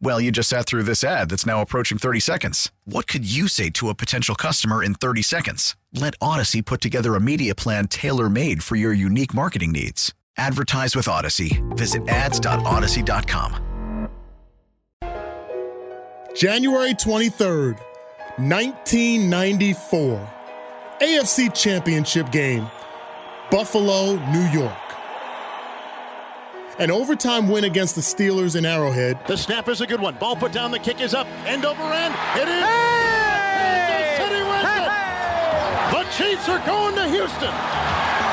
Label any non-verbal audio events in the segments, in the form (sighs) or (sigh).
Well, you just sat through this ad that's now approaching 30 seconds. What could you say to a potential customer in 30 seconds? Let Odyssey put together a media plan tailor made for your unique marketing needs. Advertise with Odyssey. Visit ads.odyssey.com. January 23rd, 1994. AFC Championship game, Buffalo, New York. An overtime win against the Steelers in Arrowhead. The snap is a good one. Ball put down. The kick is up. End over end. It is. Hey! City wins Hey! it. The Chiefs are going to Houston.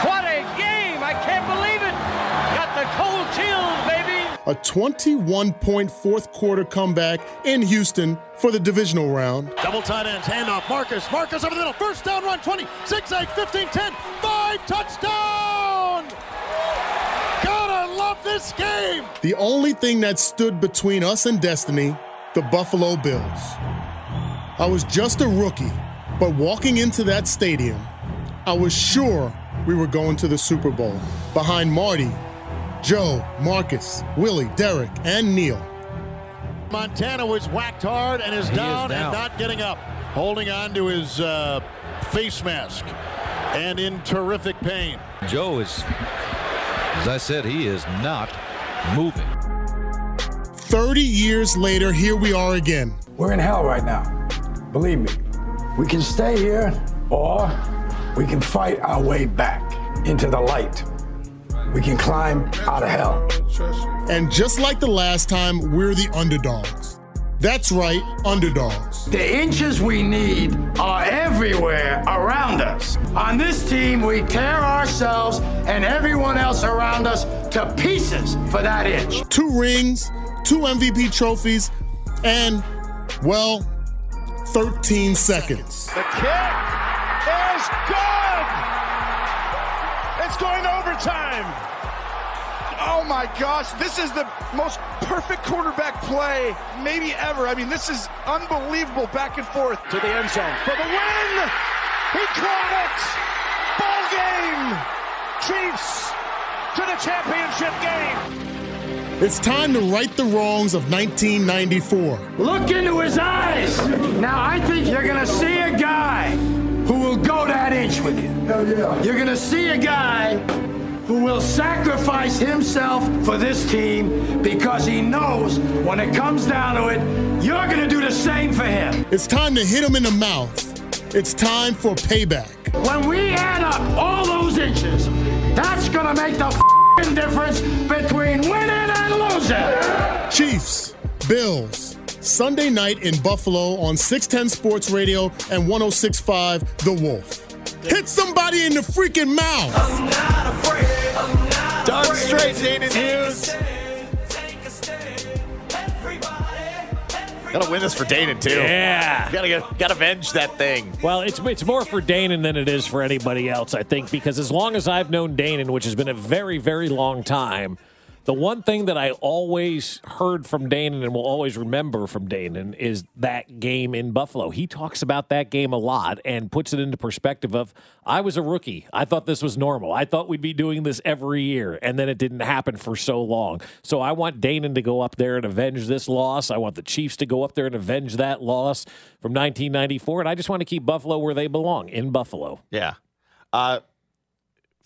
What a game! I can't believe it! Got the cold chills, baby! A 21 point fourth quarter comeback in Houston for the divisional round. Double tight ends. Handoff. Marcus. Marcus over the middle. First down run. 20. 6, 8, 15, 10. 5. Touchdown. Gotta love this game. The only thing that stood between us and destiny, the Buffalo Bills. I was just a rookie, but walking into that stadium, I was sure we were going to the Super Bowl behind Marty, Joe, Marcus, Willie, Derek, and Neil. Montana was whacked hard and is, He is down, down. and not getting up, holding on to his uh, face mask and in terrific pain. Joe is, as I said, he is not moving. 30 years later, here we are again. We're in hell right now. Believe me. We can stay here or we can fight our way back into the light. We can climb out of hell. And just like the last time, we're the underdogs. That's right, underdogs. The inches we need are everywhere around us. On this team, we tear ourselves and everyone else around us to pieces for that inch. Two rings, two MVP trophies, and, well, 13 seconds. The kick is good. It's going to overtime. Oh my gosh, this is the most perfect quarterback play maybe ever. I mean, this is unbelievable back and forth to the end zone for the win. He caught it. Ball game. Chiefs to the championship game. It's time to right the wrongs of 1994. Look into his eyes. Now, I think you're going to see a guy who will go that inch with you. Hell yeah. You're going to see a guy who will sacrifice himself for this team because he knows when it comes down to it, you're going to do the same for him. It's time to hit him in the mouth. It's time for payback. When we add up all those inches, that's going to make the fing difference between winning and losing. Chiefs, Bills, Sunday night in Buffalo on 610 Sports Radio and 1065 The Wolf. Hit somebody in the freaking mouth. Done straight, David Hughes. Gotta win this for Danan too. Yeah. Gotta get, gotta avenge that thing. Well, it's it's more for Danan than it is for anybody else, I think, because as long as I've known Danan, which has been a very, very long time, the one thing that I always heard from Danan and will always remember from Danan is that game in Buffalo. He talks about that game a lot and puts it into perspective of I was a rookie. I thought this was normal. I thought we'd be doing this every year, and then it didn't happen for so long. So I want Danan to go up there and avenge this loss. I want the Chiefs to go up there and avenge that loss from 1994, and I just want to keep Buffalo where they belong in Buffalo. Yeah. Uh,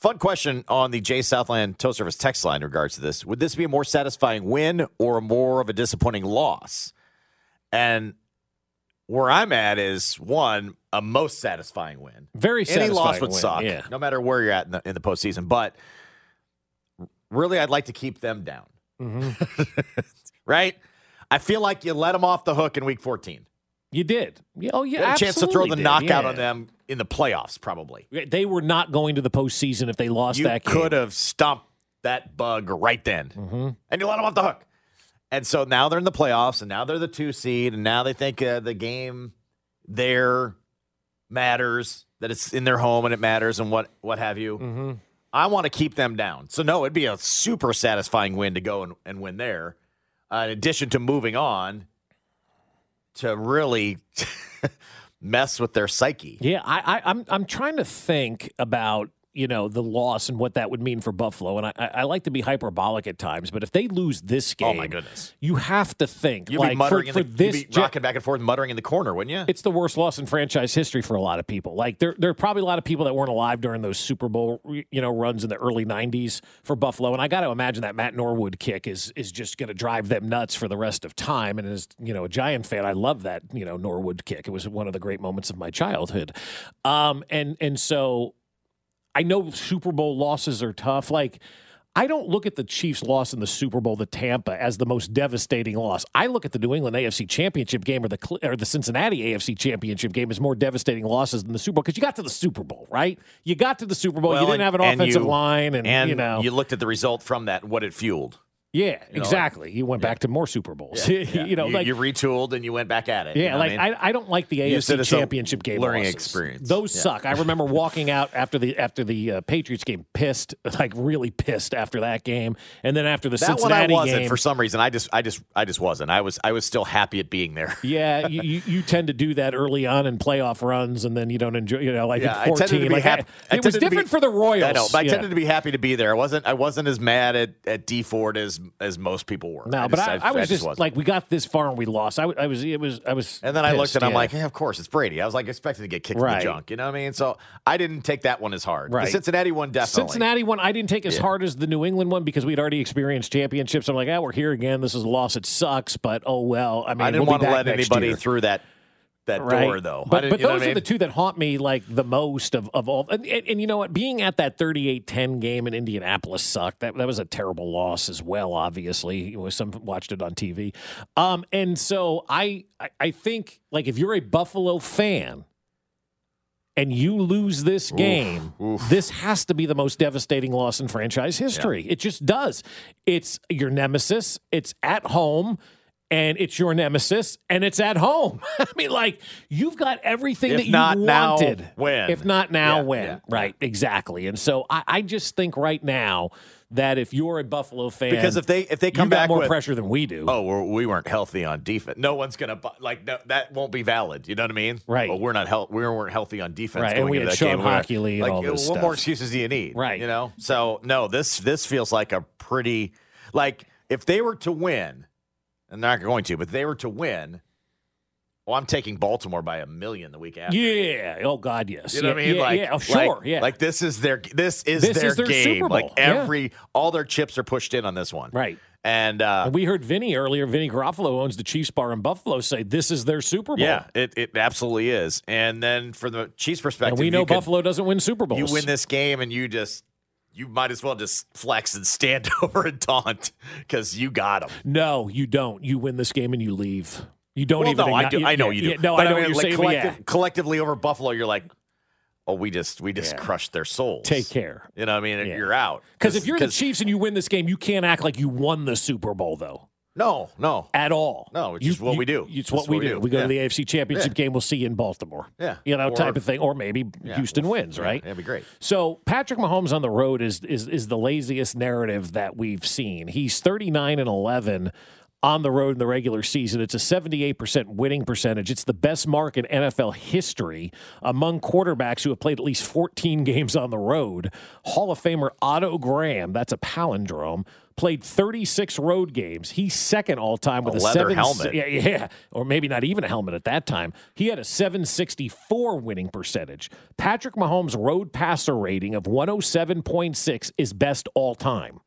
fun question on the Jay Southland Tow Service text line in regards to this. Would this be a more satisfying win or more of a disappointing loss? And where I'm at is one, a most satisfying win. Very Any loss would win, suck, yeah. no matter where you're at in the, in the postseason. But really, I'd like to keep them down. Mm-hmm. (laughs) right? I feel like you let them off the hook in week 14. You did. Yeah, Oh, yeah. You had a chance to throw the did, knockout yeah. on them in the playoffs, probably. They were not going to the postseason if they lost You that game. could have stomped that bug right then, Mm-hmm. and you let them off the hook. And so now they're in the playoffs, and now they're the two seed, and now they think uh, the game there matters, that it's in their home and it matters, and what what have you. Mm-hmm. I want to keep them down. So no, it'd be a super satisfying win to go and, and win there. Uh, in addition to moving on to really (laughs) mess with their psyche. Yeah, I, I, I'm I'm trying to think about you know the loss and what that would mean for Buffalo, and I, I like to be hyperbolic at times, but if they lose this game, Oh my goodness. you have to think You'd like be muttering for, the, this you'd be rocking back and forth, muttering in the corner, wouldn't you? it's the worst loss in franchise history for a lot of people. Like there, there are probably a lot of people that weren't alive during those Super Bowl, you know, runs in the early '90s for Buffalo, and I got to imagine that Matt Norwood kick is is just going to drive them nuts for the rest of time. And as you know, a Giant fan, I love that you know Norwood kick. It was one of the great moments of my childhood, um, and and so I know Super Bowl losses are tough. Like. I don't look at the Chiefs' loss in the Super Bowl to Tampa as the most devastating loss. I look at the New England AFC Championship game or the or the Cincinnati AFC Championship game as more devastating losses than the Super Bowl because you got to the Super Bowl, right? You got to the Super Bowl. you didn't have an and- and offensive you- line, and, and you know, you looked at the result from that, what it fueled. Yeah, know, exactly. you went back to more Super Bowls. Yeah. (laughs) you know, you, like you retooled and you went back at it. you yeah, know like I, mean? I, I don't like the AFC Championship game learning losses. experience. Those Yeah. suck. I remember (laughs) walking out after the after the uh, Patriots game, pissed, (laughs) like really pissed after that game, and then after the that one I Cincinnati wasn't game. for some reason. I just, I just, I just wasn't. I was, I was still happy at being there. Yeah, you, you, you tend to do that early on in playoff runs, and then you don't enjoy. You know, like Yeah, at fourteen, be like happy. I it was to be- different for the Royals. I know, but I yeah. tended to be happy to be there. I wasn't, I wasn't as mad at, at Dee Ford as as most people were. No, I but just- I, I was just wasn't. like, we got this far and we lost. I, was, it was, I was. And then I looked pissed, and I'm like, yeah, of course, it's Brady. I was like expecting to get kicked in Right. the junk. You know what I mean? So I didn't take that one as hard. Right. The Cincinnati one definitely. Cincinnati one, I didn't take as Yeah. hard as the New England one because we'd already experienced championships. I'm like, ah, we're here again. This is a loss. It sucks, but oh well. I mean, I didn't we'll want to let anybody year. through that that right? door though. But, but those what I are mean? the two that haunt me like the most of, of all. And, and, and you know what? Being at that 38-10 game in Indianapolis sucked. That that was a terrible loss as well. Obviously, you know, some watched it on TV. Um, and so I, I I think like if you're a Buffalo fan. And you lose this game, this has to be the most devastating loss in franchise history. It just does. It's your nemesis. It's at home and it's your nemesis and it's at home. (laughs) I mean, like you've got everything If that you not now, wanted. when? If not now, Yeah, when? yeah, right, exactly. And so I, I just think right now that if you're a Buffalo fan, because if they if they come back more with pressure than we do. oh we're, we weren't healthy on defense, no one's gonna like no, that won't be valid. You know what I mean? Right. Well, we're not health. We weren't healthy on defense. Right, and we into had that Sean game. We're- Hockley like, all this what stuff. more excuses do you need? Right. You know. So no, this this feels like a pretty like if they were to win, and they're not going to, but they were to win. Well, I'm taking Baltimore by a million the week after. yeah. Oh God, yes. You know yeah, what I mean? Yeah, like, yeah. Oh, sure. like, yeah. Like this is their this is This their is their game. Like yeah. every all their chips are pushed in on this one. right. And uh And we heard Vinny earlier. Vinny Garofalo owns the Chiefs bar in Buffalo. Say this is their Super Bowl. yeah, it, it absolutely is. And then from the Chiefs perspective, and we know you could- Buffalo doesn't win Super Bowls. you win this game and you just you might as well just flex and stand (laughs) over and taunt because you got them. No, you don't. You win this game and you leave. You don't Well, even. no, I acknow- do. I know you do. yeah, no, But I know mean, you're like saying. collective- yeah. Collectively over Buffalo, you're like, oh, we just we just Yeah. crushed their souls. Take care. You know what I mean? Yeah. You're out. Because if you're the Chiefs and you win this game, you can't act like you won the Super Bowl, though, no, no, at all. No, it's You- just what you- we do. It's what we do. We go Yeah. to the AFC Championship Yeah. game. We'll see you in Baltimore. Yeah. You know, Or- type of thing. Or maybe Yeah. Houston wins, Yeah, right? That'd be great. So Patrick Mahomes on the road is is is the laziest narrative that we've seen. He's 39 and 11 on the road in the regular season. It's a 78% winning percentage. It's the best mark in NFL history among quarterbacks who have played at least 14 games on the road. Hall of Famer Otto Graham, that's a palindrome, played 36 road games. He's second all time with A a, leather seven, helmet. Yeah, yeah, or maybe not even a helmet at that time. He had a 764 winning percentage. Patrick Mahomes' road passer rating of 107.6 is best all time.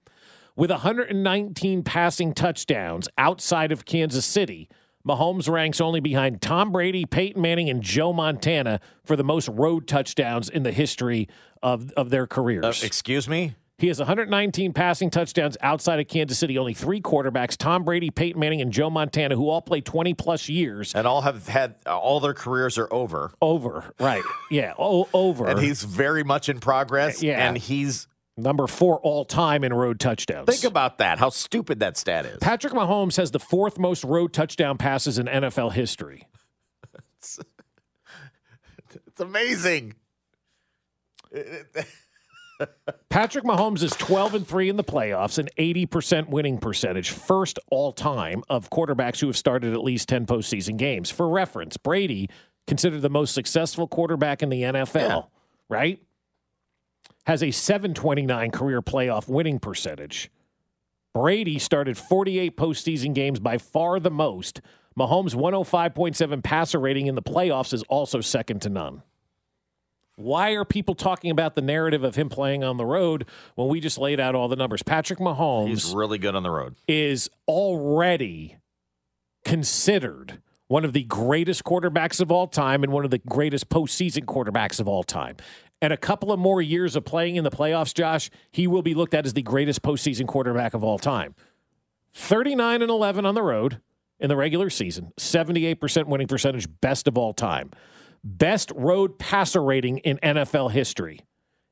With 119 passing touchdowns outside of Kansas City, Mahomes ranks only behind Tom Brady, Peyton Manning, and Joe Montana for the most road touchdowns in the history of, of their careers. Uh, excuse me? He has 119 passing touchdowns outside of Kansas City. Only three quarterbacks: Tom Brady, Peyton Manning, and Joe Montana, who all played 20 plus years. And all have had all their careers are over. Over, right? Yeah, o- over. And he's very much in progress. Yeah. and he's number four all time in road touchdowns. think about that. How stupid that stat is. Patrick Mahomes has the fourth most road touchdown passes in NFL history. It's amazing. (laughs) Patrick Mahomes is 12 and 3 in the playoffs, an 80% winning percentage, first all time of quarterbacks who have started at least 10 postseason games. For reference, Brady, considered the most successful quarterback in the NFL, right? Has a 729 career playoff winning percentage. Brady started 48 postseason games, by far the most. Mahomes' 105.7 passer rating in the playoffs is also second to none. Why are people talking about the narrative of him playing on the road when we just laid out all the numbers? Patrick Mahomes He's really good on the road. is already considered one of the greatest quarterbacks of all time and one of the greatest postseason quarterbacks of all time. And a couple of more years of playing in the playoffs, Josh, he will be looked at as the greatest postseason quarterback of all time. 39 and 11 on the road in the regular season, 78% winning percentage, best of all time. Best road passer rating in NFL history.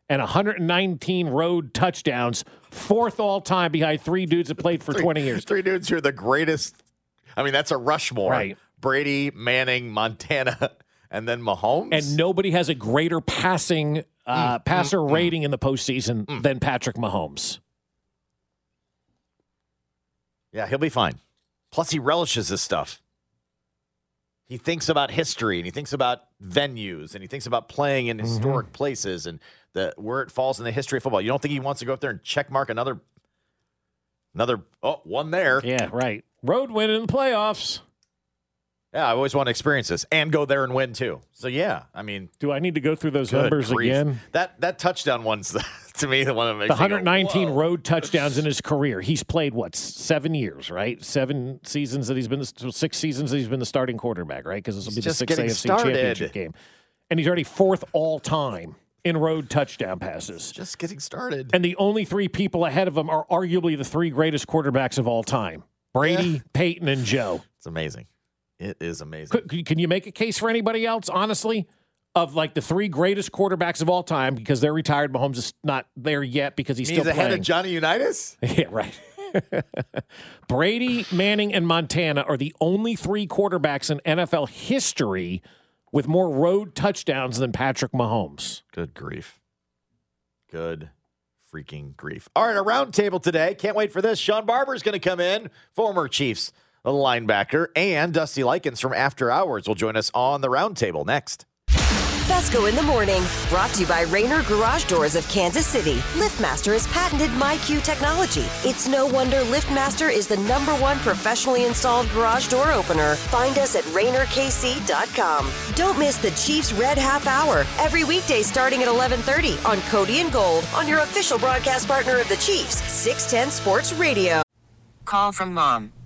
And 119 road touchdowns, fourth all time behind three dudes that played for 20 years. Three dudes who are the greatest. I mean, that's a Rushmore. Right. Brady, Manning, Montana, and then Mahomes. And nobody has a greater passing uh, mm, passer mm, mm. rating in the postseason than Patrick Mahomes. yeah, he'll be fine. Plus, he relishes this stuff. He thinks about history and he thinks about venues and he thinks about playing in mm-hmm. historic places and the where it falls in the history of football. You don't think he wants to go up there and check mark another another oh one there. Yeah, right. Road win in the playoffs. Yeah, I always want to experience this and go there and win too. So yeah, I mean, Do I need to go through those numbers grief. again? That that touchdown one's (laughs) to me the one that makes The me go, 119 road touchdowns in his career. He's played what seven years, right? Seven seasons that he's been, the, six seasons that he's been the starting quarterback, right? Because this will be the sixth AFC started. Championship game, and he's already fourth all time in road touchdown passes. Just getting started. And the only three people ahead of him are arguably the three greatest quarterbacks of all time: Brady, Peyton, and Joe. It's amazing. It is amazing. Could- Can you make a case for anybody else, honestly, of like the three greatest quarterbacks of all time because they're retired? Mahomes is not there yet because he's He's still ahead playing. of Johnny Unitas. (laughs) yeah, right. (laughs) Brady, Manning, and Montana are the only three quarterbacks in NFL history with more road touchdowns than Patrick Mahomes. Good grief. Good freaking grief. All right, a round table today. Can't wait for this. Shawn Barber's going to come in, former Chiefs linebacker, and Dusty Likins from After Hours will join us on the roundtable next. Fesco in the morning, brought to you by Rainer Garage Doors of Kansas City. LiftMaster has patented MyQ technology. It's no wonder LiftMaster is the number one professionally installed garage door opener. Find us at RainerKC.com. Don't miss the Chiefs Red Half Hour every weekday starting at 11:30 on Cody and Gold on your official broadcast partner of the Chiefs, 610 Sports Radio. Call from mom.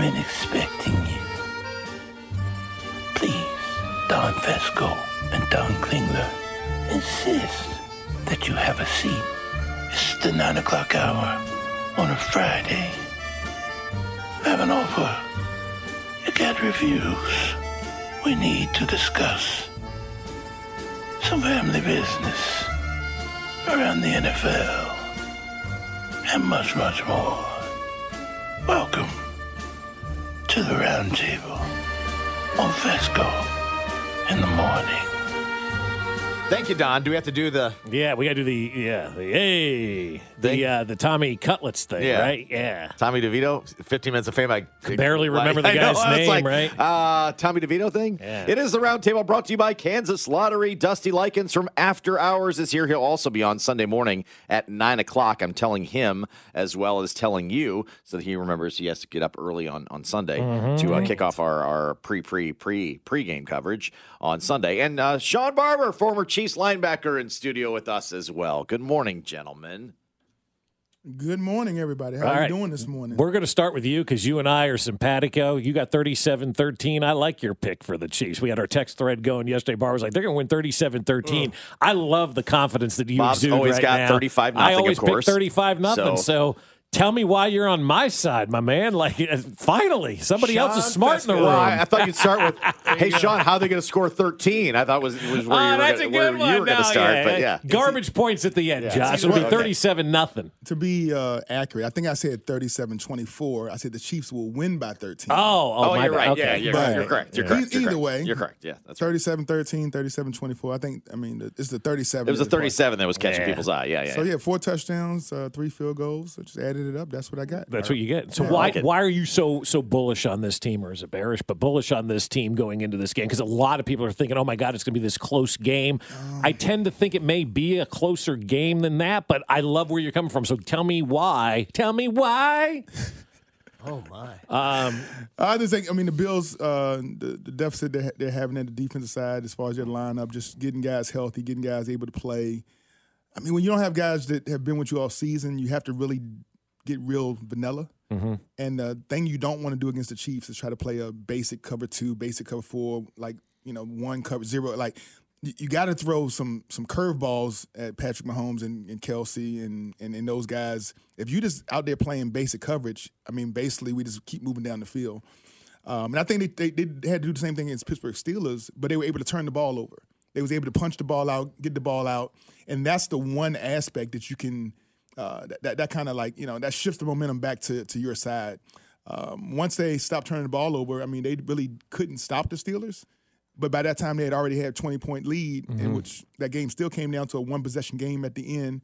Been expecting you. Please, Don Fesco and Don Klingler insist that you have a seat. It's the nine o'clock hour. on a Friday. I have an offer. You got reviews. We need to discuss some family business around the NFL and much, much more. Welcome to the round table on Fesco in the morning. Thank you, Don. Do we have to do the? Yeah, we got to do the yeah the hey the uh, the Tommy Cutlets thing, Yeah. right? Yeah. Tommy DeVito, 15 minutes of fame. I Can barely remember (laughs) the I know, guy's I was name, like, right? Uh, Tommy DeVito thing. Yeah. It is the roundtable brought to you by Kansas Lottery. Dusty Likins from After Hours is here. He'll also be on Sunday morning at nine o'clock. I'm telling him as well as telling you so that he remembers he has to get up early on on Sunday Mhm. to uh, kick off our our pre pre pre pre game coverage on Sunday. And uh, Shawn Barber, former Chiefs linebacker, in studio with us as well. Good morning, gentlemen. Good morning, everybody. How All are right. you doing this morning? We're going to start with you because you and I are simpatico. You got 37 13. I like your pick for the Chiefs. We had our text thread going yesterday. Bar was like, they're going to win 37 13. I love the confidence that you Bob's exude always right got now. 35 I always pick 35 nothing. So- So. Tell me why you're on my side, my man. Like, uh, finally, somebody else is smart in the room. Well, I, I thought you'd start with, (laughs) "Hey, Shawn, how are they going to score 13?" I thought was was where Oh, you were gonna, a where good you one. were going No, start. yeah, But yeah. yeah, Garbage points at the end, Yeah. Josh. It's It'll be okay. 37 nothing. to be uh, accurate, I think I said 37-24. I said the Chiefs will win by 13. Oh, oh, Oh, my you're bad. right. Okay. Yeah, you're, But- you're correct. You're correct. You're either correct. way, you're correct. Yeah, that's 37-13, 37-24. I think, I mean, it's the 37. It was the 37 that was catching people's eye. Yeah, yeah. So, yeah, four touchdowns, uh, three field goals. I just added it up. That's what I got. That's what you get. So Yeah, why like why are you so so bullish on this team, or is it bearish? But bullish on this team going into this game because a lot of people are thinking, "Oh my God, it's going to be this close game." Oh. I tend to think it may be a closer game than that, but I love where you're coming from. So tell me why. Tell me why. (laughs) Oh my. Um, I just think, I mean, the Bills, uh, the, the deficit they're, they're having at the defensive side as far as their lineup, just getting guys healthy, getting guys able to play. I mean, when you don't have guys that have been with you all season, you have to really get real vanilla. And the thing you don't want to do against the Chiefs is try to play a basic cover two, basic cover four, like you know one cover zero. Like you, you got to throw some some curveballs at Patrick Mahomes and, and Kelce and, and and those guys. If you just out there playing basic coverage, I mean, basically we just keep moving down the field. Um, and I think they, they, they had to do the same thing against Pittsburgh Steelers, but they were able to turn the ball over. They was able to punch the ball out, get the ball out, and that's the one aspect that you can uh, that that, that kind of like you know that shifts the momentum back to to your side. Um, once they stopped turning the ball over, I mean they really couldn't stop the Steelers. But by that time, they had already had 20 point lead, in which that game still came down to a one possession game at the end.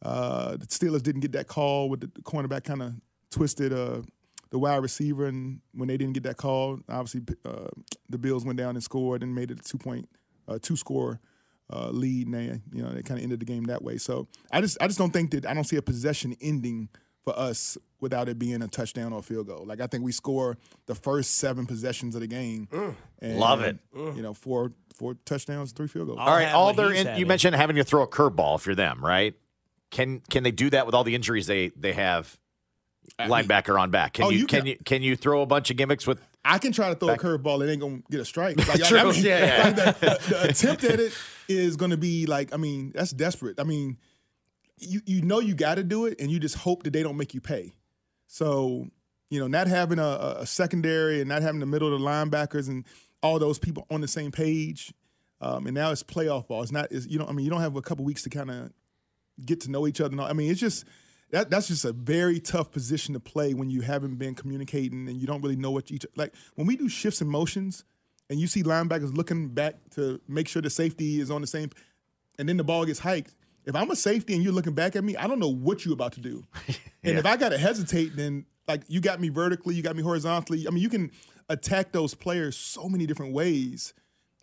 Uh, the Steelers didn't get that call with the, the cornerback kind of twisted uh, the wide receiver, and when they didn't get that call, obviously uh, the Bills went down and scored and made it a two point, uh, two score uh, lead, and they you know they kind of ended the game that way. So I just I just don't think that I don't see a possession ending for us without it being a touchdown or a field goal. Like I think we score the first seven possessions of the game. and, Love it. You know, four four touchdowns, three field goals. All right, all their in, you mentioned having to throw a curveball if you're them, right? Can can they do that with all the injuries they they have? Linebacker on back. Can Oh, you, you can, can- you can you throw a bunch of gimmicks with? I can try to throw a curveball. It ain't gonna get a strike. (laughs) Like, True. I mean, Yeah, yeah. like the, the- the attempt at it is gonna be like. I mean, that's desperate. I mean, you you know you got to do it, and you just hope that they don't make you pay. So you know, not having a, a secondary and not having the middle of the linebackers and all those people on the same page, um, and now it's playoff ball. It's not. It's, you know, I mean, you don't have a couple weeks to kind of get to know each other. and all- I mean, it's just that that's just a very tough position to play when you haven't been communicating and you don't really know what each like when we do shifts and motions and you see linebackers looking back to make sure the safety is on the same and then the ball gets hiked. If I'm a safety and you're looking back at me, I don't know what you're about to do. (laughs) And if I gotta hesitate, then like you got me vertically, you got me horizontally. I mean, you can attack those players so many different ways.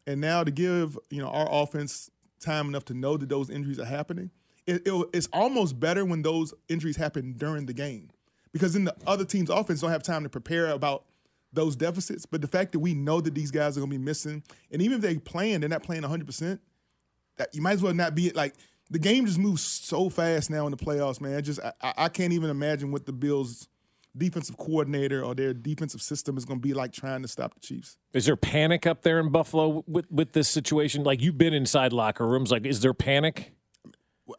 And now to give you know our offense time enough to know that those injuries are happening, it, it, it's almost better when those injuries happen during the game, because then the other team's offense don't have time to prepare about those deficits. But the fact that we know that these guys are going to be missing, and even if they're playing, they're not playing 100. percent That you might as well not be it. like the game just moves so fast now in the playoffs, man. I just I, I I can't even imagine what the Bills defensive coordinator or their defensive system is going to be like trying to stop the Chiefs. is there panic up there in Buffalo with with this situation? Like you've been inside locker rooms. Like, is there panic?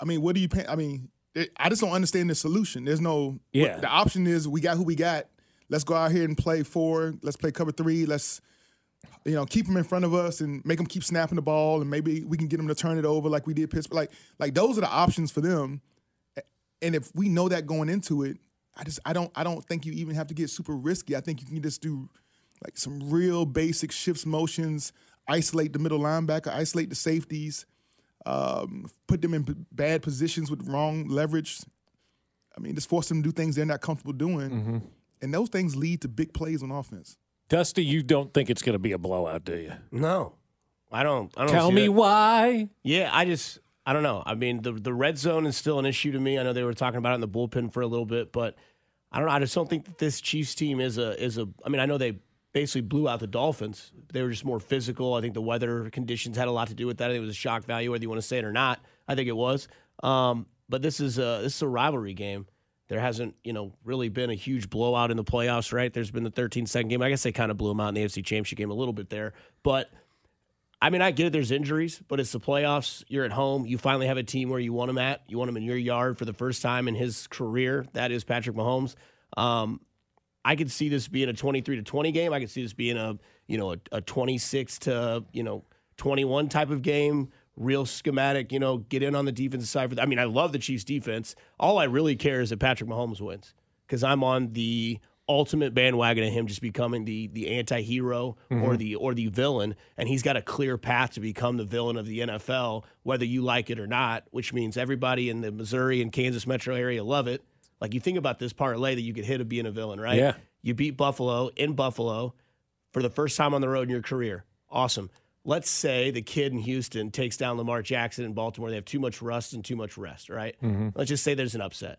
I mean, what do you? pa- I mean, I just don't understand the solution. There's no. Yeah. The option is we got who we got. Let's go out here and play four. Let's play cover three. Let's, you know, keep them in front of us and make them keep snapping the ball, and maybe we can get them to turn it over like we did Pittsburgh. Like, like those are the options for them. And if we know that going into it, I just I don't I don't think you even have to get super risky. I think you can just do like some real basic shifts, motions, isolate the middle linebacker, isolate the safeties, um, put them in b- bad positions with wrong leverage. I mean, just force them to do things they're not comfortable doing, Mm-hmm. and those things lead to big plays on offense. Dusty, you don't think it's going to be a blowout, do you? No, I don't. I don't Tell see me that. why. Yeah, I just I don't know. I mean, the the red zone is still an issue to me. I know they were talking about it in the bullpen for a little bit, but I don't know. I just don't think that this Chiefs team is a is a. I mean, I know they basically blew out the Dolphins. They were just more physical. I think the weather conditions had a lot to do with that. I think it was a shock value, whether you want to say it or not. I think it was. Um, but this is a this is a rivalry game. There hasn't, you know, really been a huge blowout in the playoffs, right? There's been the 13 second game. I guess they kind of blew them out in the AFC Championship game a little bit there, but I mean, I get it. There's injuries, but it's the playoffs. You're at home. You finally have a team where you want him at. You want him in your yard for the first time in his career. That is Patrick Mahomes. Um, I could see this being a 23 to 20 game. I could see this being a you know a, a 26 to you know 21 type of game. Real schematic. You know, get in on the defensive side. For that. I mean, I love the Chiefs defense. All I really care is that Patrick Mahomes wins because I'm on the ultimate bandwagon of him just becoming the the anti-hero or Mhm. the or the villain and he's got a clear path to become the villain of the NFL whether you like it or not which means everybody in the Missouri and Kansas metro area love it like you think about this parlay that you could hit of being a villain right Yeah. you beat Buffalo in Buffalo for the first time on the road in your career awesome let's say the kid in Houston takes down Lamar Jackson in Baltimore they have too much rust and too much rest right Mhm. let's just say there's an upset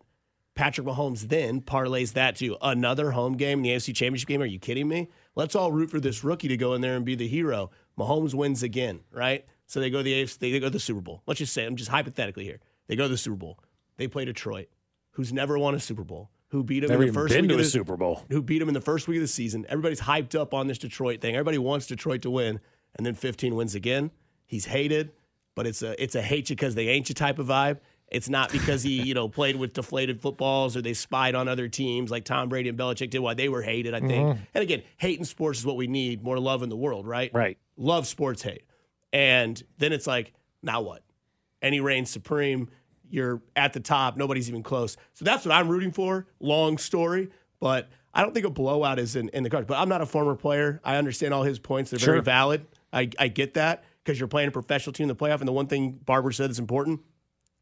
Patrick Mahomes then parlays that to another home game in the AFC Championship game. Are you kidding me? Let's all root for this rookie to go in there and be the hero. Mahomes wins again, right? So they go to the AFC, they go to the Super Bowl. Let's just say, I'm just hypothetically here. They go to the Super Bowl. They play Detroit, who's never won a Super Bowl, who beat him Never in the first been week to of a the, Super Bowl. Who beat them in the first week of the season? Everybody's hyped up on this Detroit thing. Everybody wants Detroit to win, and then 15 wins again. He's hated, but it's a it's a hate you because they ain't you type of vibe. It's not because he, you know, (laughs) played with deflated footballs or they spied on other teams like Tom Brady and Belichick did. Why they were hated, I think. Mhm. And again, hate in sports is what we need. More love in the world, right? Right. Love sports hate. And then it's like, now what? And he reigns supreme. You're at the top. Nobody's even close. So that's what I'm rooting for. Long story, but I don't think a blowout is in, in the cards. But I'm not a former player. I understand all his points. They're very valid. I, I get that because you're playing a professional team in the playoff. And the one thing Barber said is important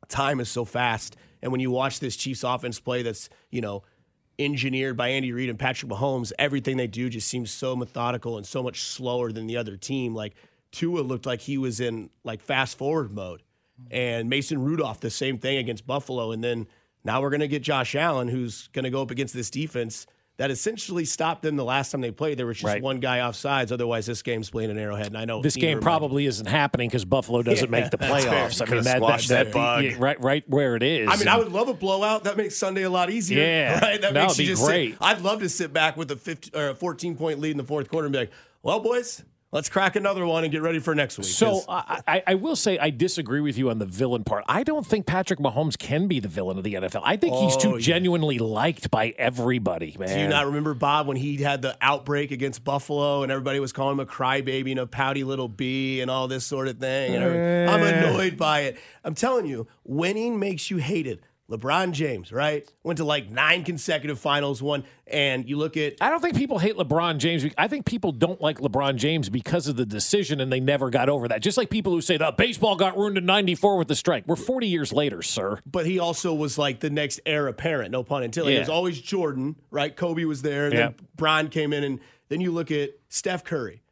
time is so fast. And when you watch this Chiefs offense play that's, you know, engineered by Andy Reid and Patrick Mahomes, everything they do just seems so methodical and so much slower than the other team. Like Tua looked like he was in like fast forward mode. And Mason Rudolph, the same thing against Buffalo. And then now we're going to get Josh Allen, who's going to go up against this defense that essentially stopped them the last time they played. There was just Right. one guy offsides. Otherwise, this game's playing an Arrowhead. And I know This game probably isn't happening because Buffalo doesn't Yeah, make the playoffs. I mean, that, squashed that, that bug. yeah, right, right where it is. I mean, I would love a blowout. That makes Sunday a lot easier. Yeah. (laughs) right. That No, makes it'd you be just sit- great. I'd love to sit back with a 15 or a 14 point lead in the fourth quarter and be like, "Well, boys, let's crack another one and get ready for next week." So I, I, will say I disagree with you on the villain part. I don't think Patrick Mahomes can be the villain of the NFL. I think he's Oh, too yeah. genuinely liked by everybody, man. Do you not remember Bob when he had the outbreak against Buffalo and everybody was calling him a crybaby and a pouty little bee and all this sort of thing? And I'm Eh. annoyed by it. I'm telling you, winning makes you hated. LeBron James, right? Went to like nine consecutive finals, one. and you look at I don't think people hate LeBron James. I think people don't like LeBron James because of the decision and they never got over that. Just like people who say the baseball got ruined in 94 with the strike. We're 40 years later, sir. but he also was like the next heir apparent, no pun intended. Yeah. It was always Jordan, right? Kobe was there, and then Yeah. Bron came in, and then you look at Steph Curry.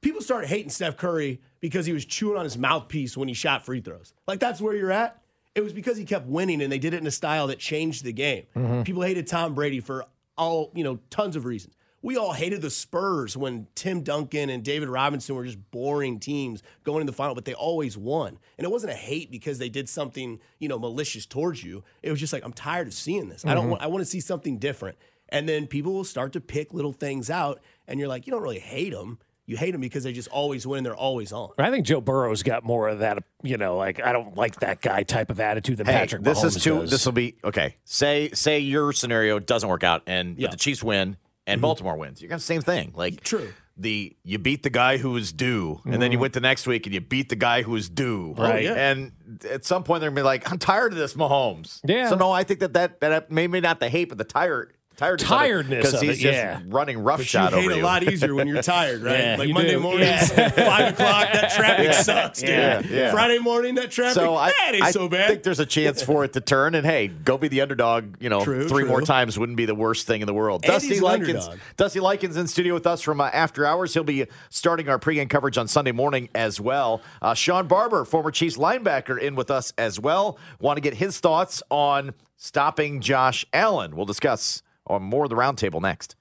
People started hating Steph Curry because he was chewing on his mouthpiece when he shot free throws. Like that's where you're at. It was because he kept winning, and they did it in a style that changed the game. Mhm. People hated Tom Brady for all you know, tons of reasons. We all hated the Spurs when Tim Duncan and David Robinson were just boring teams going in the final, but they always won. And it wasn't a hate because they did something, you know, malicious towards you. It was just like, I'm tired of seeing this. I don't Mhm. want I want to see something different. And then people will start to pick little things out, and you're like, you don't really hate them. You hate them because they just always win. They're always on. I think Joe Burrow's got more of that, you know, like I don't like that guy type of attitude than Hey, Patrick this Mahomes is too. This will be okay. Say say your scenario doesn't work out, and Yeah. the Chiefs win, and Mm-hmm. Baltimore wins. You got the same thing. Like True. The you beat the guy who was due, and then you Mhm. went the next week and you beat the guy who was due. Right. Oh, yeah. And at some point they're gonna be like, I'm tired of this, Mahomes. Yeah. So no, I think that that that maybe not the hate, but the tired tiredness Tiredness because of he's it, just yeah. running But roughshod you hate a lot easier when you're tired, right? Yeah, like Monday do. mornings, five o'clock, that (laughs) traffic Yeah. sucks, dude. Yeah, yeah. Friday morning, that traffic, So I, that ain't I so bad. think there's a chance for it to turn, and hey, go be the underdog. You know, True, three more times wouldn't be the worst thing in the world. And Dusty he's Likins. Dusty Likins in studio with us from uh, After Hours. He'll be starting our pregame coverage on Sunday morning as well. Uh, Shawn Barber, former Chiefs linebacker, in with us as well. Want to get his thoughts on stopping Josh Allen? We'll discuss on more of the roundtable next.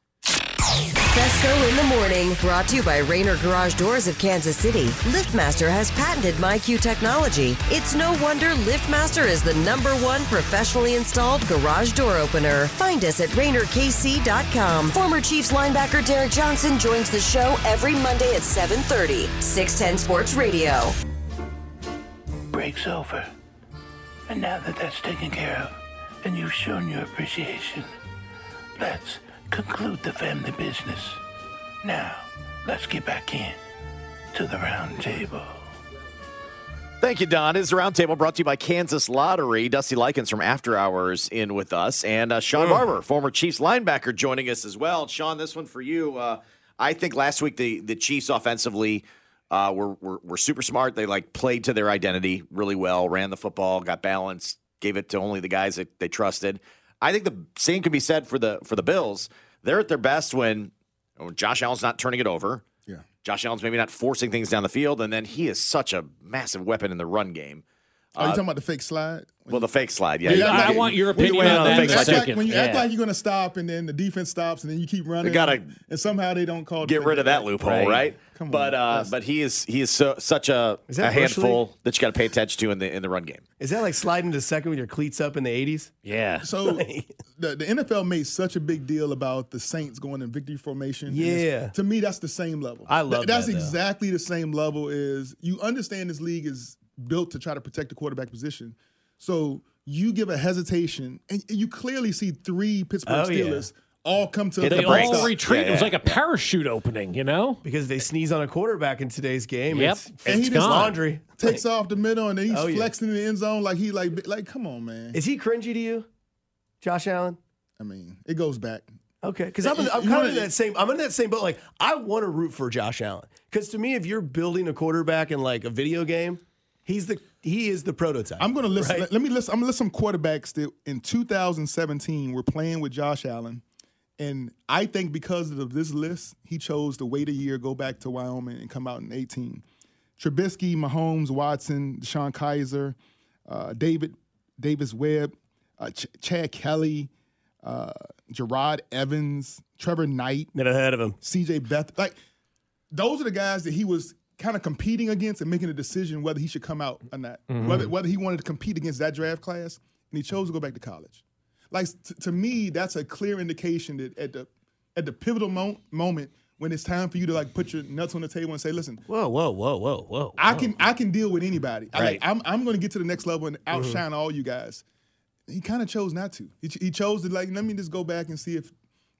Fesco in the morning, brought to you by Rainer Garage Doors of Kansas City. LiftMaster has patented MyQ technology. It's no wonder LiftMaster is the number one professionally installed garage door opener. Find us at RainerKC.com. Former Chiefs linebacker Derek Johnson joins the show every Monday at 7:30. 610 Sports Radio. Break's over. And now that that's taken care of, and you've shown your appreciation, let's conclude the family business. Now, let's get back in to the round table. Thank you, Don. It's the roundtable brought to you by Kansas Lottery. Dusty Likins from After Hours in with us, and uh, Shawn Barber, former Chiefs linebacker, joining us as well. Shawn, this one for you. Uh, I think last week the the Chiefs offensively uh, were, were were super smart. They like played to their identity really well, ran the football, got balanced, gave it to only the guys that they trusted. I think the same can be said for the for the Bills. They're at their best when when Josh Allen's not turning it over. Yeah. Josh Allen's maybe not forcing things down the field, and then he is such a massive weapon in the run game. Are you Uh, talking about the fake slide? Well, the fake slide, yeah. Yeah, You- I you- want your we opinion went on the that fake in a Act slide. like, second. when you act like you're going to stop and then the defense stops and then you keep running, They gotta and somehow they don't call. Get rid of that loophole, right? Come on, but uh, but he is he is so, such a, Is that a handful Bushley? that you got to pay attention to in the in the run game. Is that like sliding to second with your cleats up in the 80s? yeah. So (laughs) the, the NFL made such a big deal about the Saints going in victory formation. Yeah. to me, that's the same level. I love Th- That's that, exactly the same level. Is you understand this league is built to try to protect the quarterback position. So you give a hesitation, and you clearly see three Pittsburgh Oh, yeah. Steelers all come to Hit the They the brakes. all retreat. Yeah, It was like a parachute opening, you know? Because they sneeze on a quarterback in today's game. Yep. It's, And it's he just- laundry. takes off the middle, and then he's Oh, yeah. flexing in the end zone like he like like come on, man. Is he cringy to you, Josh Allen? I mean, it goes back. Okay, because I'm, I'm kind of in that same. I'm in that same boat. Like I want to root for Josh Allen because to me, if you're building a quarterback in like a video game, he's the he is the prototype. I'm going to list. right? Let, let me list. I'm going to list some quarterbacks that in 2017 were playing with Josh Allen, and I think because of this list, he chose to wait a year, go back to Wyoming, and come out in 18. Trubisky, Mahomes, Watson, DeShone Kizer, uh, David Davis Webb, uh, Ch- Chad Kelly, uh, Gerard Evans, Trevor Knight, Never heard of him. C.J. Beth. Like those are the guys that he was kind of competing against and making a decision whether he should come out or not, mm-hmm. whether whether he wanted to compete against that draft class, and he chose to go back to college. Like t- to me, that's a clear indication that at the at the pivotal mo- moment when it's time for you to like put your nuts on the table and say, "Listen, Whoa, whoa, whoa, whoa, whoa. I can I can deal with anybody. I, like, I'm I'm going to get to the next level and mm-hmm. outshine all you guys." He kind of chose not to. He, ch- he chose to like let me just go back and see if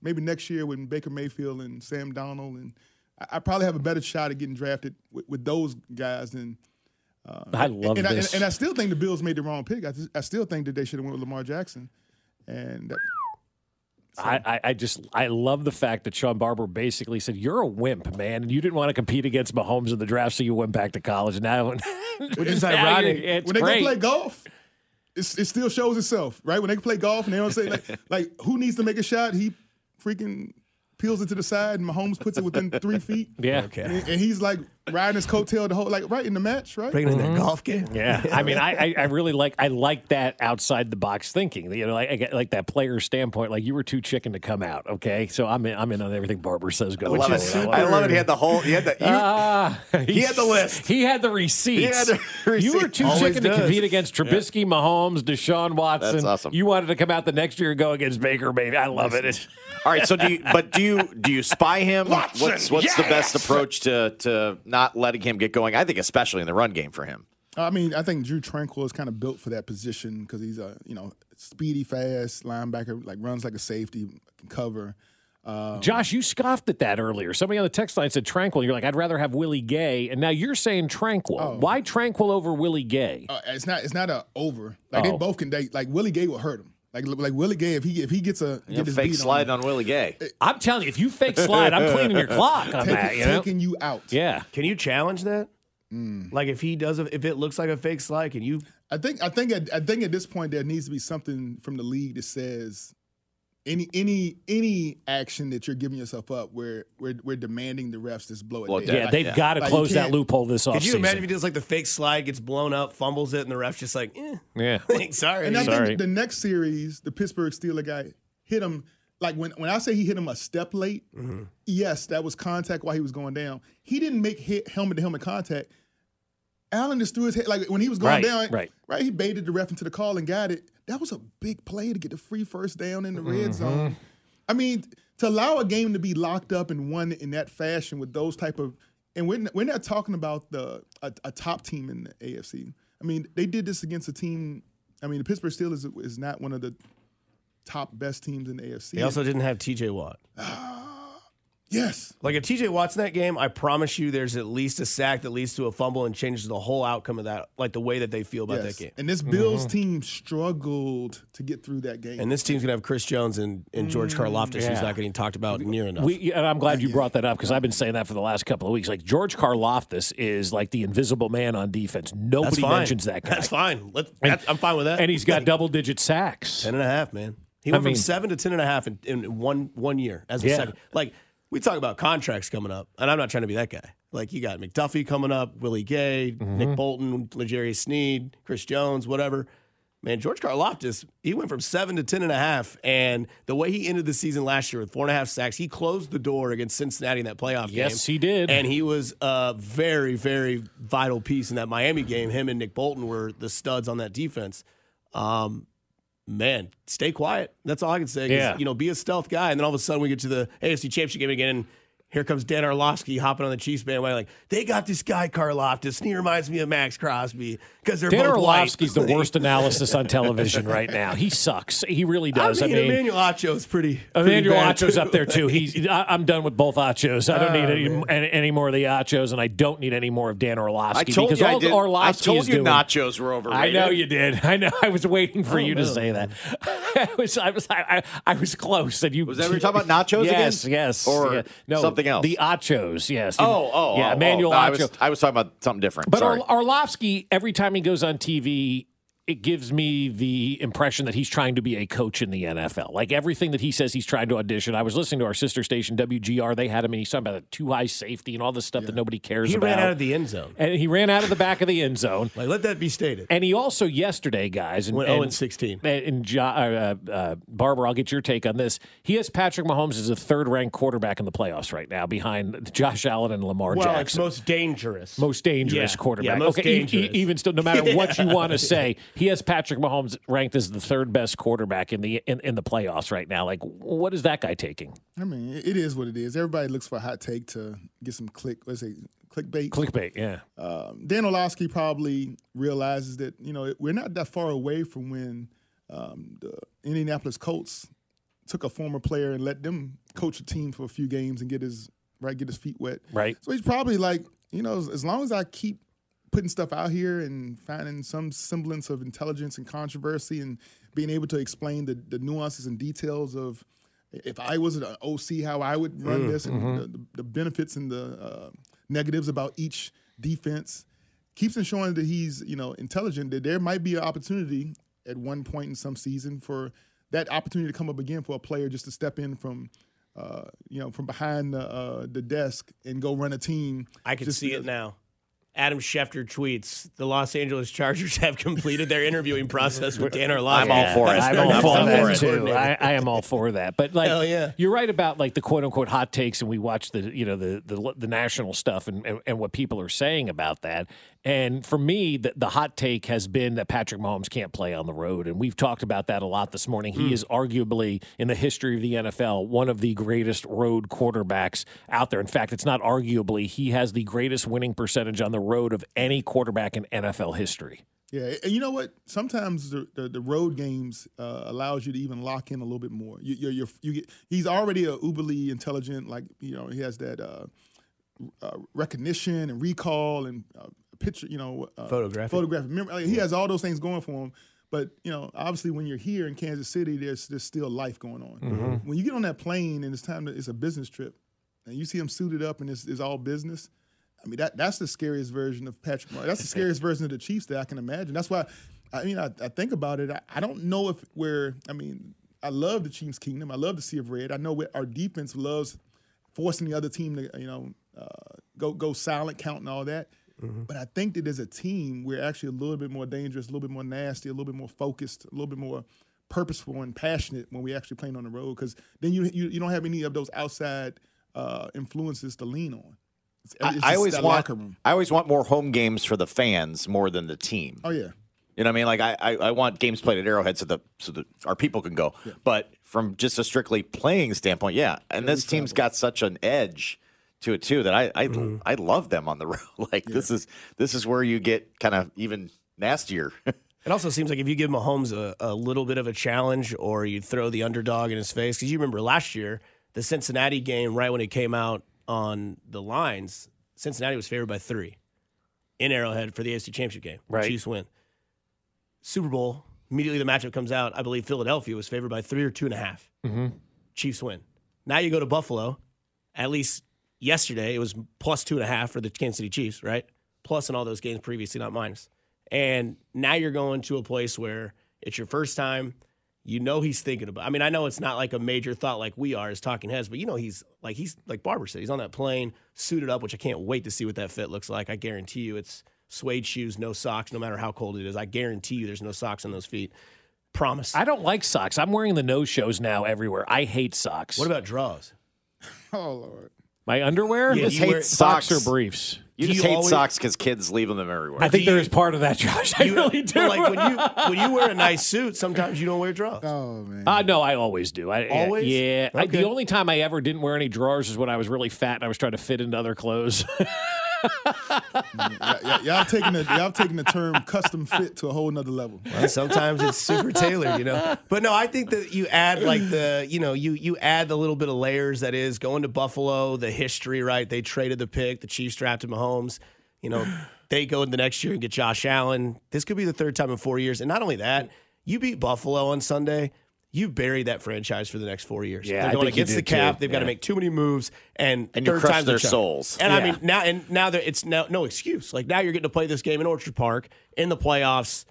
maybe next year when Baker Mayfield and Sam Darnold and I, I probably have a better shot at getting drafted with, with those guys than. Uh, I love and, this. I, and, I still think the Bills made the wrong pick. I, just- I still think that they should have went with Lamar Jackson, and that, I, I, I just I love the fact that Shawn Barber basically said you're a wimp, man, and you didn't want to compete against Mahomes in the draft, so you went back to college. And now, (laughs) Which is now ironic. you- It's when they great. go play golf, it's, it still shows itself, right? When they play golf and they don't say like, (laughs) like who needs to make a shot, he freaking peels it to the side and Mahomes puts it within three (laughs) feet. yeah, Okay. And, and he's like riding his coattail the whole like right in the match, right? Bringing in their golf game. Yeah, I (laughs) mean, I, I I really like I like that outside the box thinking. You know, like I get like that player standpoint. Like you were too chicken to come out. Okay, so I'm in, I'm in on everything Barber says. Go. I love it. I love it. He had the whole. He had the. You, Ah, he had the list. He had the receipts. He had the receipts. (laughs) You were too Always chicken to compete against Trubisky, Mahomes, Deshaun Watson. That's awesome. You wanted to come out the next year and go against Baker, baby. I love it. It's- All right. So do you? But do you? Do you spy him? Watson, what's What's the best approach to to not letting him get going? I think especially in the run game for him. I mean, I think Drue Tranquill is kind of built for that position because he's a you know speedy, fast linebacker, like runs like a safety, can cover. Um, Josh, you scoffed at that earlier. Somebody on the text line said Tranquill. You're like, I'd rather have Willie Gay, and now you're saying Tranquill. Why Tranquill over Willie Gay? uh, it's not it's not a over. Like Oh. they both can. They like Willie Gay will hurt him. Like like Willie Gay if he if he gets a You get his fake beat sliding on, on Willie Gay. I'm telling you, if you fake slide, I'm cleaning your clock on Take- that. You know? taking you out. Yeah. Can you challenge that? Mm. Like if he does, a, if it looks like a fake slide, can you? I think I think at, I think at this point there needs to be something from the league that says any any any action that you're giving yourself up where we're we're demanding the refs just blow it Blow dead. Yeah, Like- they've got to like, close that loophole this Could you imagine if he does like the fake slide, gets blown up, fumbles it, and the ref's just like, eh, Yeah. (laughs) sorry. And I Sorry. think the next series, the Pittsburgh Steeler guy hit him like when when I say he hit him a step late. Mm-hmm. Yes, that was contact while he was going down. He didn't make hit helmet to helmet contact. Allen just threw his head like when he was going Right, down. right. right. He baited the ref into the call and got it. That was a big play to get the free first down in the Mm-hmm. red zone. I mean, to allow a game to be locked up and won in that fashion with those type of, and we're we're not talking about the a, a top team in the AFC. I mean, they did this against a team. I mean, the Pittsburgh Steelers is not one of the top best teams in the AFC. They also didn't have T.J. Watt. Yes. Like if T.J. Watt's in that game, I promise you, there's at least a sack that leads to a fumble and changes the whole outcome of that, like the way that they feel about yes. that game. And this Bills mm-hmm. team struggled to get through that game. And this team's gonna have Chris Jones and, and George mm-hmm. Karlaftis, who's not getting talked about near enough. We, and I'm glad you brought that up because I've been saying that for the last couple of weeks. Like George Karlaftis is like the invisible man on defense. Nobody mentions that guy. That's fine. Let, And- that's, I'm fine with that. And he's got double digit sacks. ten and a half, man. He I went mean- from seven to ten and a half in, in one one year as a Yeah. second. Like we talk about contracts coming up, and I'm not trying to be that guy. Like you got McDuffie coming up, Willie Gay, Mm-hmm. Nick Bolton, L'Jarius Sneed, Chris Jones, whatever. Man, George Karlaftis, he went from seven to ten and a half, and the way he ended the season last year with four and a half sacks, he closed the door against Cincinnati in that playoff game. Yes, he did. And he was a very, very vital piece in that Miami game. Him and Nick Bolton were the studs on that defense. Um, man, stay quiet. That's all I can say. Yeah. You know, be a stealth guy. And then all of a sudden we get to the AFC Championship game again. And here comes Dan Orlovsky hopping on the Chiefs bandwagon. Like, they got this guy, Karlaftis, and he reminds me of Maxx Crosby because they're Dan both white. Orlovsky's the (laughs) worst analysis on television right now. He sucks. He really does. I mean, I mean, Emmanuel Acho's pretty. pretty Emmanuel bad, Acho's too. up there too. He's. (laughs) I, I'm done with both Achos. I don't Oh, need any, any, any more of the Achos, and I don't need any more of Dan Orlovsky. I told because you I all did- Orlovsky I told you doing, nachos were overrated. I know you did. I know. I was waiting for Oh, you to say that. (laughs) I was. I was. I, I, was close. And you Was that you were talking about nachos again? Yes. Yes. Or yeah. no, something else? The Achos. Yes. Oh, oh, oh, yeah. oh, Emmanuel oh. No, I was, I was talking about something different. But Sorry. Or- Orlovsky, every time he goes on TV, it gives me the impression that he's trying to be a coach in the NFL. Like everything that he says he's trying to audition. I was listening to our sister station, WGR. They had him, and he's talking about a too high safety and all this stuff that nobody cares He about. ran out of the end zone. and he ran out of the back of the end zone. (laughs) Like, let that be stated. And he also yesterday, guys, and, Went and- 0 and 16. and, and Jo- uh, uh, Barber, I'll get your take on this. He has Patrick Mahomes as a third-ranked quarterback in the playoffs right now, behind Josh Allen and Lamar Well, Jackson most dangerous. most dangerous Yeah, quarterback. yeah, most okay, e- e- even still, no matter what you want to (laughs) say, he has Patrick Mahomes ranked as the third best quarterback in the in, in the playoffs right now. Like, what is that guy taking? I mean, it is what it is. Everybody looks for a hot take to get some click. What's it? Clickbait. Clickbait, yeah. Um, Dan Orlovsky probably realizes that you know we're not that far away from when um, the Indianapolis Colts took a former player and let them coach a team for a few games and get his right get his feet wet. Right. So he's probably like, you know, as, as long as I keep putting stuff out here and finding some semblance of intelligence and controversy and being able to explain the, the nuances and details of if I was an OC, how I would run Mm, this and mhm. the, the, the benefits and the uh, negatives about each defense keeps ensuring that he's you know intelligent that there might be an opportunity at one point in some season for that opportunity to come up again for a player just to step in from uh, you know, from behind the uh, the desk and go run a team. I can see because- it now. Adam Schefter tweets: The Los Angeles Chargers have completed their interviewing process with Dan Orlovsky. I'm all for it. I'm (laughs) I'm all all for for that it. too. I, I am all for that. But like, Hell yeah. you're right about like the quote unquote hot takes, and we watch the you know the the, the national stuff and, and and what people are saying about that. And for me, the, the hot take has been that Patrick Mahomes can't play on the road, and we've talked about that a lot this morning. He hmm. is arguably in the history of the NFL one of the greatest road quarterbacks out there. In fact, it's not arguably he has the greatest winning percentage on the road of any quarterback in NFL history. Yeah, and you know what? Sometimes the, the, the road games uh, allows you to even lock in a little bit more. You, you're, you're, you get, he's already a uberly intelligent, like you know, he has that uh, uh, recognition and recall and uh, picture, you know, uh, Photographic. photographic. Remember, like, he has all those things going for him. But you know, obviously, when you're here in Kansas City, there's there's still life going on. Mhm. When you get on that plane and it's time to, it's a business trip, and you see him suited up and it's, it's all business. I mean, that that's the scariest version of Patrick Mahomes. That's the scariest version of the Chiefs that I can imagine. That's why, I mean, I, I think about it. I, I don't know if we're. I mean, I love the Chiefs' kingdom. I love the Sea of Red. I know our defense loves forcing the other team to, you know, uh, go go silent, counting all that. But I think that as a team, we're actually a little bit more dangerous, a little bit more nasty, a little bit more focused, a little bit more purposeful and passionate when we actually playing on the road. Because then you, you you don't have any of those outside uh, influences to lean on. It's, I, it's I just always want room. I always want more home games for the fans more than the team. Oh yeah. You know what I mean? Like I, I, I want games played at Arrowhead so the so that our people can go. But from just a strictly playing standpoint, yeah. And this team's got such an edge to it too that I I, Mm-hmm. I love them on the (laughs) road. like this is this is where you get kind of even nastier. (laughs) It also seems like if you give Mahomes a, a little bit of a challenge or you throw the underdog in his face, because you remember last year, the Cincinnati game, right when it came out on the lines, Cincinnati was favored by three in Arrowhead for the AFC Championship game. Right. Chiefs win. Super Bowl, immediately the matchup comes out. I believe Philadelphia was favored by three or two and a half. Mm-hmm. Chiefs win. Now you go to Buffalo. At least yesterday, it was plus two and a half for the Kansas City Chiefs, right? Plus in all those games previously, not minus. And now you're going to a place where it's your first time. You know he's thinking about. I mean, I know it's not like a major thought like we are as talking heads, but you know he's like he's like Barber said, he's on that plane, suited up, which I can't wait to see what that fit looks like. I guarantee you, it's suede shoes, no socks, no matter how cold it is. I guarantee you, there's no socks on those feet. Promise. I don't like socks. I'm wearing the no shows now everywhere. I hate socks. What about draws? (laughs) Oh Lord. my underwear? You just You hate wear- socks. or briefs. You Do just you hate always- socks because kids leave them everywhere. I think there is part of that, Josh. I really do. Like when you when you wear a (laughs) nice suit, sometimes you don't wear drawers. Oh man. Uh, no, I always do. I, Always? Yeah. I, Okay. the only time I ever didn't wear any drawers is when I was really fat and I was trying to fit into other clothes. (laughs) Mm, y- y- y'all taking the y'all taking the term custom fit to a whole nother level. Sometimes it's super tailored, you know. But no, I think that you add like the, you know, you you add the little bit of layers that is going to Buffalo, the history, right? They traded the pick, the Chiefs drafted Mahomes. You know, they go in the next year and get Josh Allen. This could be the third time in four years. And not only that, you beat Buffalo on Sunday. You buried that franchise for the next four years. Yeah, They're going against the did, too. cap. They've got to make too many moves, and And third time's their souls. And I mean now, and now that it's no no excuse. Like now you're getting to play this game in Orchard Park in the playoffs.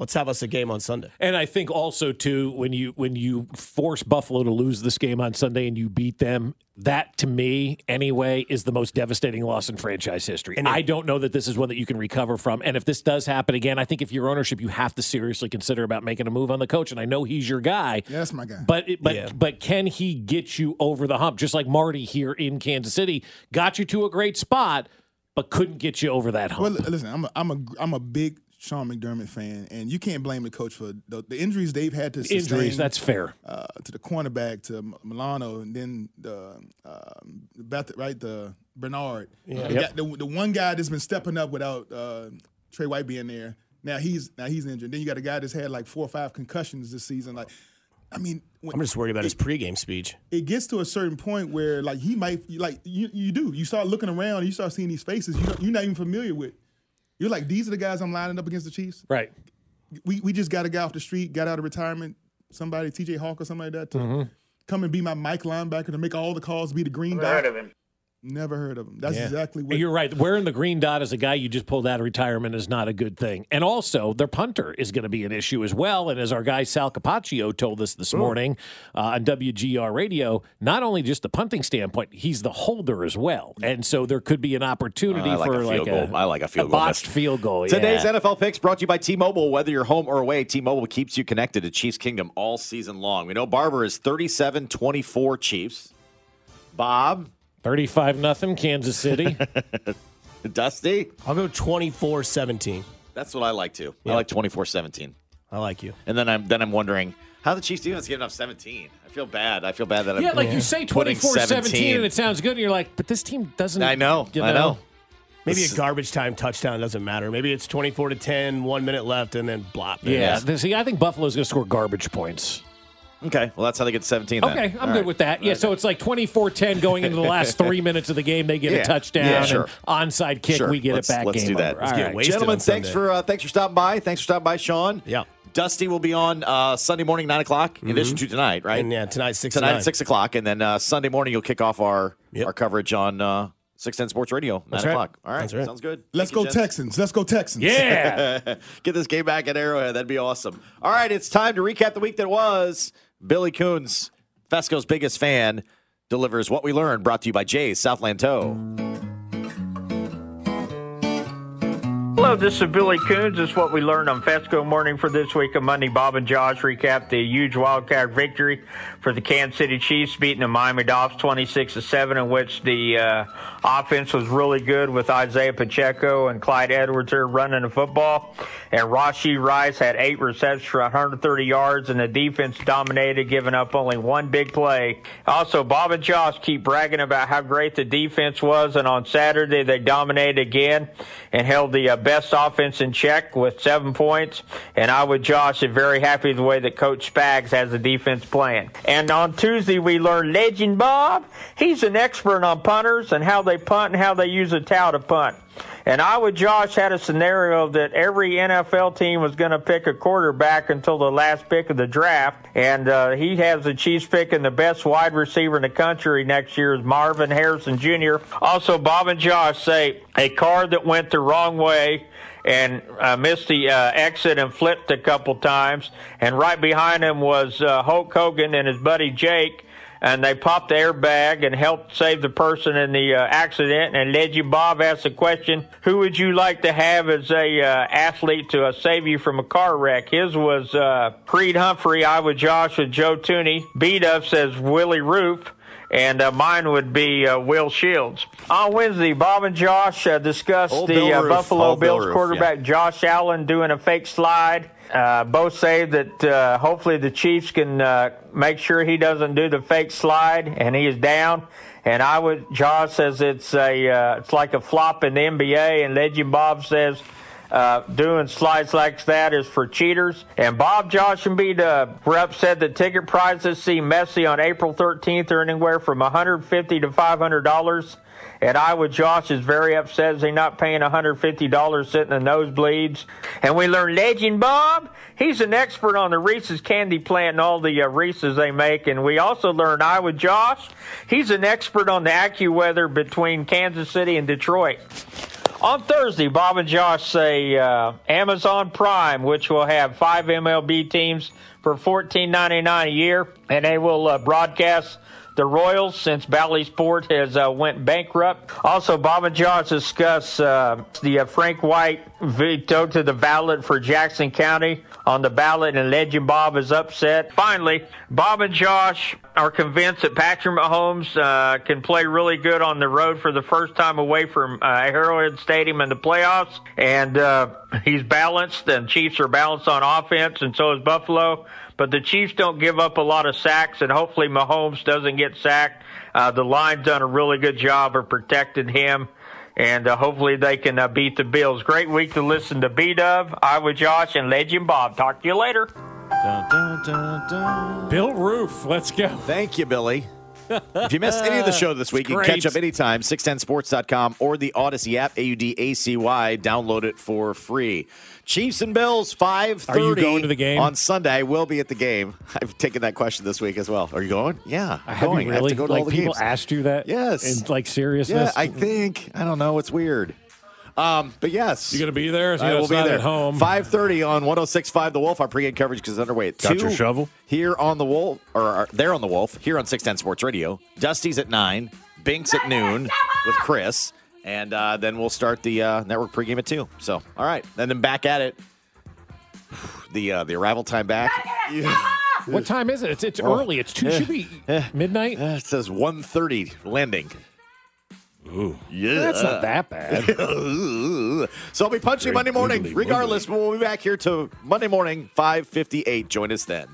Let's have us a game on Sunday. and I think also too when you when you force Buffalo to lose this game on Sunday and you beat them, that to me anyway is the most devastating loss in franchise history. And it- I don't know that this is one that you can recover from. And if this does happen again, I think if you're ownership, you have to seriously consider about making a move on the coach. And I know he's your guy. Yeah, that's my guy. But but Yeah. but can he get you over the hump? Just like Marty here in Kansas City got you to a great spot, but couldn't get you over that hump. Well, listen, I'm a, I'm a I'm a big Sean McDermott fan, and you can't blame the coach for the, the injuries they've had to sustain. Injuries, that's fair. Uh, to the cornerback, to Milano, and then the um, Beth, right the Bernard. Yeah. The, Yep. guy- the, the one guy that's been stepping up without uh, Trey White being there. Now he's now he's injured. Then you got a guy that's had like four or five concussions this season. Like, I mean, when, I'm just worried about his pregame speech. it gets to a certain point where like he might like you, you do you start looking around you start seeing these faces you don't, you're not even familiar with you're like these are the guys i'm lining up against the chiefs right. we, we just got a guy off the street got out of retirement somebody tj hawk or something like that to mm-hmm. come and be my mike linebacker to make all the calls be the green dot of him. Never heard of him. That's Yeah. exactly what. You're right. Wearing the green dot as a guy you just pulled out of retirement is not a good thing. And also, their punter is going to be an issue as well. And as our guy Sal Capaccio told us this morning uh, on WGR Radio, not only just the punting standpoint, he's the holder as well. And so there could be an opportunity I like for a like field a, goal. I like a field goal botched miss. field goal. Today's. NFL picks brought to you by T-Mobile. Whether you're home or away, T-Mobile keeps you connected to Chiefs Kingdom all season long. We know Barber is 37-24 Chiefs. Bob, 35 nothing Kansas City. (laughs) Dusty, I'll go 24 17. that's what I like too. I like 24-17. I like you. And then I'm then I'm wondering how the Chiefs defense giving up 17. I feel bad. I feel bad that I'm yeah, like you say putting 24 17 and it sounds good. And you're like, but this team doesn't. I know. you I know. Maybe a garbage time touchdown doesn't matter. Maybe it's 24 to 10, one minute left, and then blop. Yeah. See, I think Buffalo's going to score garbage points. Okay, well that's how they get to 17 then. Okay, I'm All good right. with that. Yeah, so it's like 24-10 going into the last (laughs) three minutes of the game. They get Yeah. a touchdown, Yeah, sure. and onside kick, Sure. we get let's, it back. Let's game do that. over. All right. Gentlemen, thanks for uh, thanks for stopping by. Thanks for stopping by, Shawn. Yeah. Dusty will be on uh, Sunday morning, nine o'clock. In addition to tonight, right? And yeah, tonight, 6 tonight 9. at six o'clock, and then uh, Sunday morning you'll kick off our our coverage on uh, six ten Sports Radio, nine That's right. o'clock. All right, That's right. sounds good. Let's Thank go gents. Texans. Let's go Texans. Yeah, (laughs) Get this game back at Arrowhead. That'd be awesome. All right, it's time to recap the week that was. Billy Coons, Fescoe's biggest fan, delivers what we learned. Brought to you by Jay's Southland Tow. Hello, this is Billy Coons. Is what we learned on Fescoe Morning for this week of Monday. Bob and Josh recap the huge wildcat victory for the Kansas City Chiefs, beating the Miami Dolphins 26 to 7, in which the uh, offense was really good with Isaiah Pacheco and Clyde Edwards there running the football. And Rashee Rice had eight receptions for 130 yards, and the defense dominated, giving up only one big play. Also, Bob and Josh keep bragging about how great the defense was, and on Saturday they dominated again and held the uh, best offense in check with seven points. And I with Josh am very happy the way that Coach Spags has the defense playing. And on Tuesday we learned Legend Bob. He's an expert on punters and how they punt and how they use a towel to punt. And I with Josh had a scenario that every NFL team was going to pick a quarterback until the last pick of the draft. And uh, he has the Chiefs picking the best wide receiver in the country next year is Marvin Harrison Jr. Also, Bob and Josh say a car that went the wrong way and uh, missed the uh, exit and flipped a couple times. And right behind him was uh, Hulk Hogan and his buddy Jake. And they popped the airbag and helped save the person in the uh, accident. And Legend Bob asked the question, "Who would you like to have as a uh, athlete to uh, save you from a car wreck?" His was uh, Creed Humphrey. I would Josh with Joe Thuney. Beat up says Willie Roof and uh, mine would be uh, Will Shields. On Wednesday, Bob and Josh uh, discussed Old the Bill uh, Buffalo old Bill Bills Roof, quarterback Josh Allen doing a fake slide. Uh, both say that uh, hopefully the Chiefs can uh, make sure he doesn't do the fake slide and he is down. And I would, Josh says it's a, uh, it's like a flop in the NBA. And Legend Bob says uh, doing slides like that is for cheaters. And Bob, Josh, and Beat uh, were upset that ticket prices see Messi on April 13th are anywhere from 150 to 500 dollars. And I with Josh is very upset as he's not paying $150 sitting in the nosebleeds. And we learned Legend Bob, he's an expert on the Reese's candy plant and all the uh, Reese's they make. And we also learned I with Josh, he's an expert on the AccuWeather between Kansas City and Detroit. On Thursday, Bob and Josh say uh, Amazon Prime, which will have five MLB teams for $14.99 a year, and they will uh, broadcast the Royals since Bally Sport has uh, went bankrupt. Also, Bob and Josh discuss uh, the uh, Frank White veto to the ballot for Jackson County on the ballot, and Legend Bob is upset. Finally, Bob and Josh are convinced that Patrick Mahomes uh, can play really good on the road for the first time away from uh, Arrowhead Stadium in the playoffs, and uh, he's balanced. And Chiefs are balanced on offense, and so is Buffalo. But the Chiefs don't give up a lot of sacks, and hopefully Mahomes doesn't get sacked. Uh, the line's done a really good job of protecting him, and uh, hopefully they can uh, beat the Bills. Great week to listen to B Dub, I with Josh, and Legend Bob. Talk to you later. Bill Roof, let's go. Thank you, Billy. If you missed any of the show this week, you can catch up anytime, 610sports.com or the Audacy app, A-U-D-A-C-Y. Download it for free. Chiefs and Bills, 5.30 Are you going to the game? on Sunday. I will be at the game. (laughs) I've taken that question this week as well. Are you going? Yeah, I'm going. you I have to go to like all the people games. asked you that? Yes. In like seriousness? Yeah, I think. I don't know. It's weird. Um, but yes. you're gonna be there? So I will be there. at home. 5.30 on 106.5 The Wolf. Our pregame coverage is underway at Got 2. your shovel? Here on The Wolf, or or there on The Wolf, here on 610 Sports Radio. Dusty's at 9. Binks at noon with Chris. And uh, then we'll start the uh, network pregame at 2. So, all right. And then back at it. (sighs) The uh, the arrival time back. What time is it? It's, it's Oh. early. It's two. Should be (laughs) midnight. It says 1.30 landing. Ooh. Yeah. That's not that bad. (laughs) so I'll be punching Very Monday morning. wiggly, Regardless, we'll be back here to Monday morning, 558. Join us then.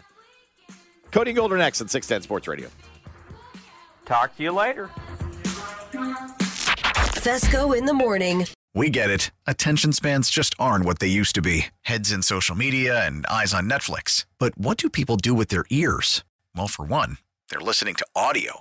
Cody Golder next on 610 Sports Radio. Talk to you later. Fescoe in the morning. We get it. Attention spans just aren't what they used to be heads in social media and eyes on Netflix. But what do people do with their ears? Well, for one, they're listening to audio.